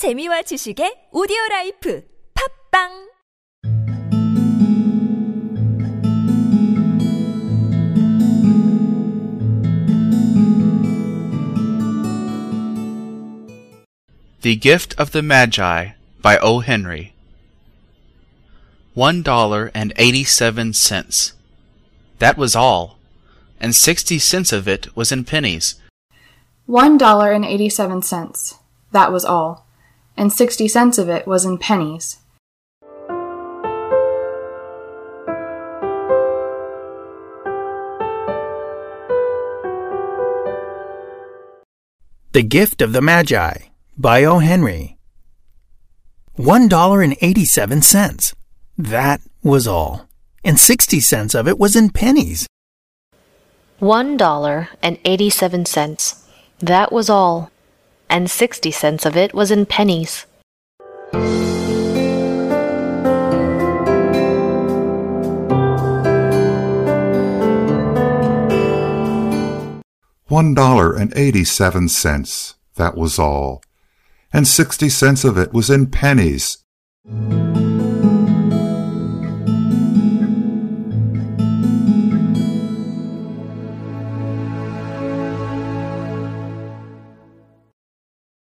재미와 지식의 오디오 라이프 팝빵 The Gift of the Magi by O. Henry. One dollar and eighty seven cents. That was all, and sixty cents of it was in pennies. One dollar and eighty seven cents. That was all, and sixty cents of it was in pennies. The Gift of the Magi by O. Henry. One dollar and eighty-seven cents. That was all. And sixty cents of it was in pennies. One dollar and eighty-seven cents. That was all. And sixty cents of it was in pennies. One dollar and eighty-seven cents. That was all. And sixty cents of it was in pennies.